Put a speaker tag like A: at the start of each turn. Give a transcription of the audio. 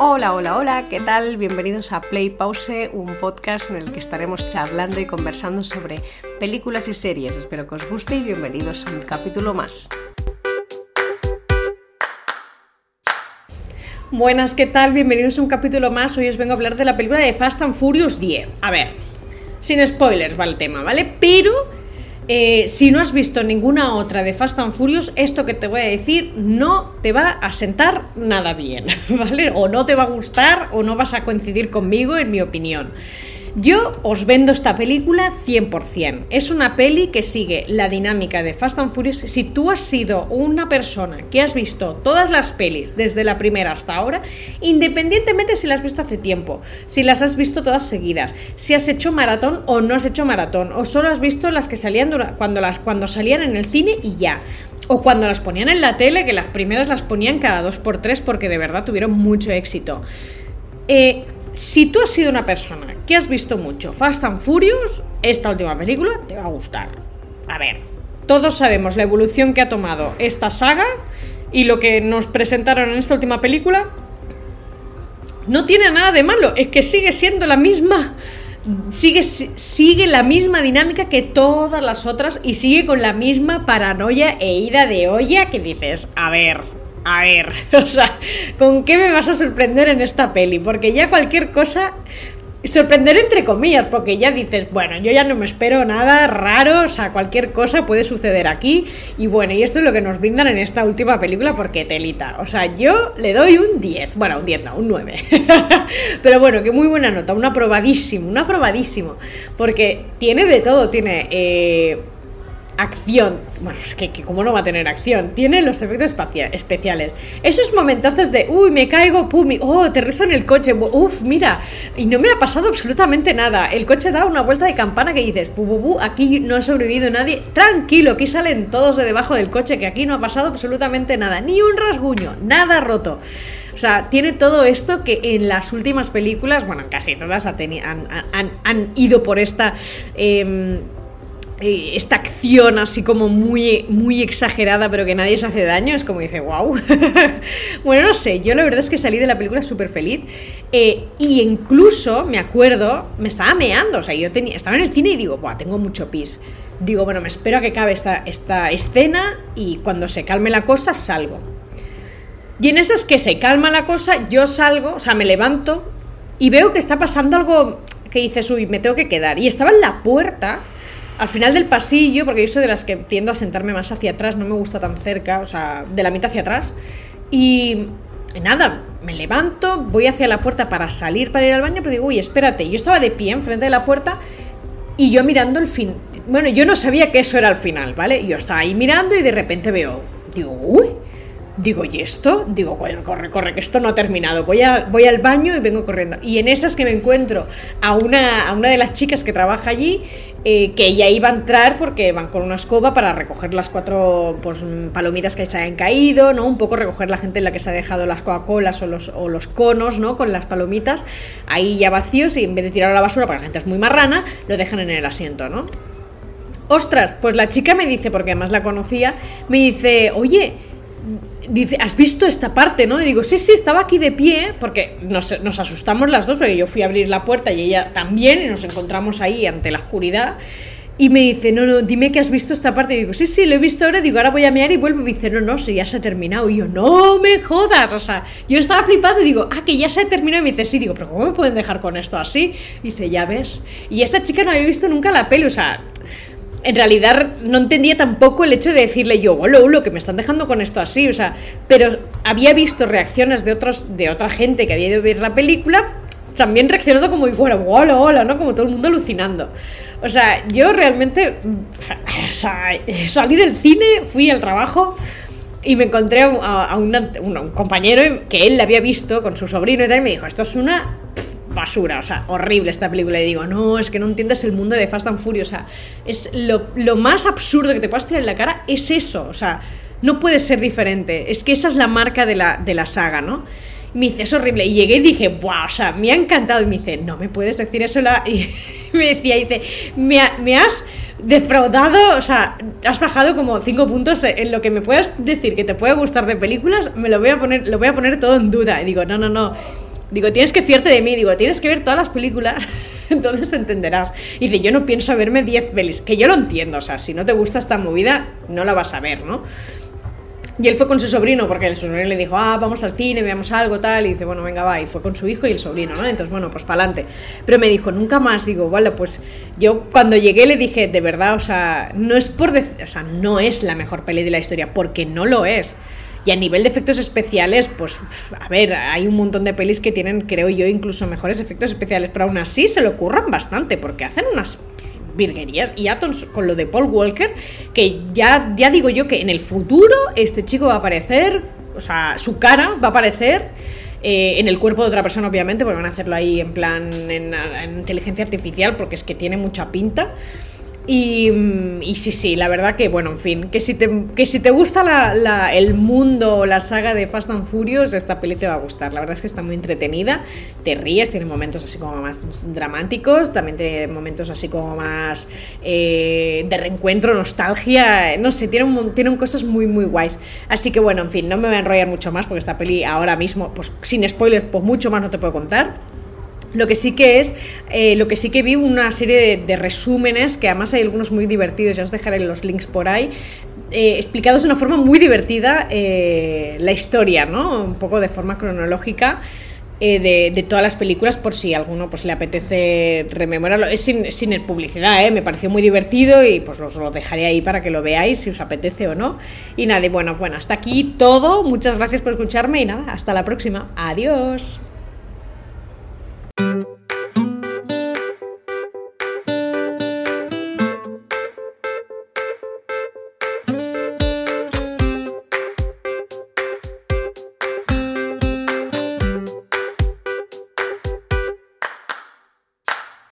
A: Hola, hola, hola, ¿qué tal? Bienvenidos a Play Pause, un podcast en el que estaremos charlando y conversando sobre películas y series. Espero que os guste y bienvenidos a un capítulo más. Buenas, ¿qué tal? Bienvenidos a un capítulo más. Hoy os vengo a hablar de la película de Fast and Furious 10. A ver, sin spoilers va el tema, ¿vale? Pero eh, si no has visto ninguna otra de Fast and Furious, esto que te voy a decir no te va a sentar nada bien, ¿vale? O no te va a gustar o no vas a coincidir conmigo en mi opinión. Yo os vendo esta película 100%. Es una peli que sigue la dinámica de Fast and Furious. Si tú has sido una persona que has visto todas las pelis desde la primera hasta ahora, independientemente si las has visto hace tiempo, si las has visto todas seguidas, si has hecho maratón o no has hecho maratón, o solo has visto las que salían cuando, las, cuando salían en el cine y ya. O cuando las ponían en la tele, que las primeras las ponían cada dos por tres porque de verdad tuvieron mucho éxito. Eh, si tú has sido una persona que has visto mucho Fast and Furious, esta última película te va a gustar. A ver, todos sabemos la evolución que ha tomado esta saga y lo que nos presentaron en esta última película no tiene nada de malo, es que sigue siendo la misma sigue, sigue la misma dinámica que todas las otras y sigue con la misma paranoia e ida de olla que dices, a ver, a ver, o sea, ¿con qué me vas a sorprender en esta peli? Porque ya cualquier cosa sorprender entre comillas, porque ya dices, bueno, yo ya no me espero nada raro, o sea, cualquier cosa puede suceder aquí. Y bueno, y esto es lo que nos brindan en esta última película, porque telita. O sea, yo le doy un 10, bueno, un 10 no, un 9. Pero bueno, que muy buena nota, un aprobadísimo, un aprobadísimo, porque tiene de todo, tiene... Eh, acción. Bueno, es que, ¿cómo no va a tener acción? Tiene los efectos especiales. Esos momentazos de, uy, me caigo, pum, oh, aterrizo en el coche, uff, mira, y no me ha pasado absolutamente nada. El coche da una vuelta de campana que dices, pu, pu, aquí no ha sobrevivido nadie. Tranquilo, aquí salen todos de debajo del coche, que aquí no ha pasado absolutamente nada. Ni un rasguño, nada roto. O sea, tiene todo esto que en las últimas películas, bueno, casi todas han, han, ido por esta... Eh, esta acción así como muy, muy exagerada, pero que nadie se hace daño, es como dice, wow. bueno, no sé, yo la verdad es que salí de la película súper feliz. Eh, y incluso, me acuerdo, me estaba meando, o sea, yo tenía, estaba en el cine y digo, Buah, tengo mucho pis. Digo, bueno, me espero a que acabe esta, esta escena y cuando se calme la cosa, salgo. Y en esas que se calma la cosa, yo salgo, o sea, me levanto y veo que está pasando algo que dices, uy, me tengo que quedar. Y estaba en la puerta al final del pasillo, porque yo soy de las que tiendo a sentarme más hacia atrás, no me gusta tan cerca, o sea, de la mitad hacia atrás. Y nada, me levanto, voy hacia la puerta para salir para ir al baño, pero digo, uy, espérate, yo estaba de pie enfrente de la puerta y yo mirando el fin. Bueno, yo no sabía que eso era el final, ¿vale? Yo estaba ahí mirando y de repente veo, digo, uy, Digo, ¿y esto? Digo, corre, corre, que esto no ha terminado. Voy, a, voy al baño y vengo corriendo. Y en esas que me encuentro a una, a una de las chicas que trabaja allí, eh, que ella iba a entrar porque van con una escoba para recoger las cuatro pues, palomitas que se hayan caído, ¿no? Un poco recoger la gente en la que se ha dejado las Coca-Colas o los, o los conos, ¿no? Con las palomitas ahí ya vacíos y en vez de tirar a la basura, porque la gente es muy marrana, lo dejan en el asiento, ¿no? Ostras, pues la chica me dice, porque además la conocía, me dice, oye, dice, ¿has visto esta parte, no? Y digo, sí, sí, estaba aquí de pie, porque nos, asustamos las dos, porque yo fui a abrir la puerta y ella también, y nos encontramos ahí ante la oscuridad. Y me dice, no, no, dime que has visto esta parte. Y digo, sí, sí, lo he visto ahora. Digo, ahora voy a mear y vuelvo. Y me dice, no, no, si ya se ha terminado. Y yo, no me jodas. O sea, yo estaba flipando y digo, ah, que ya se ha terminado. Y me dice, sí, digo, pero ¿cómo me pueden dejar con esto así? dice, ya ves. Y esta chica no había visto nunca la peli. O sea, en realidad no entendía tampoco el hecho de decirle yo, hola, hola, que me están dejando con esto así, o sea, pero había visto reacciones de otros, de otra gente que había ido a ver la película, también reaccionando como igual, hola, hola, ¿no? Como todo el mundo alucinando. O sea, yo realmente salí del cine, fui al trabajo y me encontré a, un compañero que él le había visto con su sobrino y tal, y me dijo, esto es una basura, o sea, horrible esta película. Y digo, no, es que no entiendes el mundo de Fast and Furious, o sea, es lo, más absurdo que te puedas tirar en la cara es eso, o sea, no puede ser diferente. Es que esa es la marca de la, de la saga, ¿no? Y me dice, es horrible. Y llegué y dije, wow, o sea, me ha encantado. Y me dice, no me puedes decir eso. La... Y me decía, dice, me, me has defraudado, o sea, has bajado como cinco puntos en lo que me puedas decir que te puede gustar de películas, me lo voy a poner, lo voy a poner todo en duda. Y digo, no, no, no Digo, tienes que fiarte de mí, digo, tienes que ver todas las películas, entonces entenderás. Y dice, yo no pienso verme 10 pelis, que yo lo entiendo, o sea, si no te gusta esta movida, no la vas a ver, ¿no? Y él fue con su sobrino, porque el sobrino le dijo, ah, vamos al cine, veamos algo, tal. Y dice, bueno, venga, va. Y fue con su hijo y el sobrino, ¿no? Entonces, bueno, pues para adelante. Pero me dijo, nunca más. Digo, vale, pues yo cuando llegué le dije, de verdad, o sea, no es por decir, o sea, no es la mejor peli de la historia, porque no lo es. Y a nivel de efectos especiales, pues, a ver, hay un montón de pelis que tienen, creo yo, incluso mejores efectos especiales, pero aún así se lo ocurran bastante, porque hacen unas virguerías. Y Atons con lo de Paul Walker, que ya, ya digo yo que en el futuro este chico va a aparecer, o sea, su cara va a aparecer. Eh, en el cuerpo de otra persona, obviamente, porque van a hacerlo ahí en plan en inteligencia artificial, porque es que tiene mucha pinta. Y, sí, sí, la verdad que, bueno, en fin, que si te, que si te gusta el mundo, la saga de Fast and Furious, esta peli te va a gustar. La verdad es que está muy entretenida, te ríes, tiene momentos así como más dramáticos, también tiene momentos así como más eh, de reencuentro, nostalgia, no sé, tiene, un, tiene cosas muy, muy guays. Así que, bueno, en fin, no me voy a enrollar mucho más porque esta peli ahora mismo, pues sin spoilers, pues mucho más no te puedo contar. Lo que sí que es, eh, lo que sí que vi una serie de, resúmenes, que además hay algunos muy divertidos, ya os dejaré los links por ahí, eh, explicados de una forma muy divertida eh, la historia, ¿no? Un poco de forma cronológica. De, todas las películas por si alguno pues le apetece rememorarlo. Es sin, sin publicidad me pareció muy divertido y pues os lo dejaré ahí para que lo veáis si os apetece o no. Y nada bueno bueno hasta aquí todo. Muchas gracias por escucharme y nada hasta la próxima. Adiós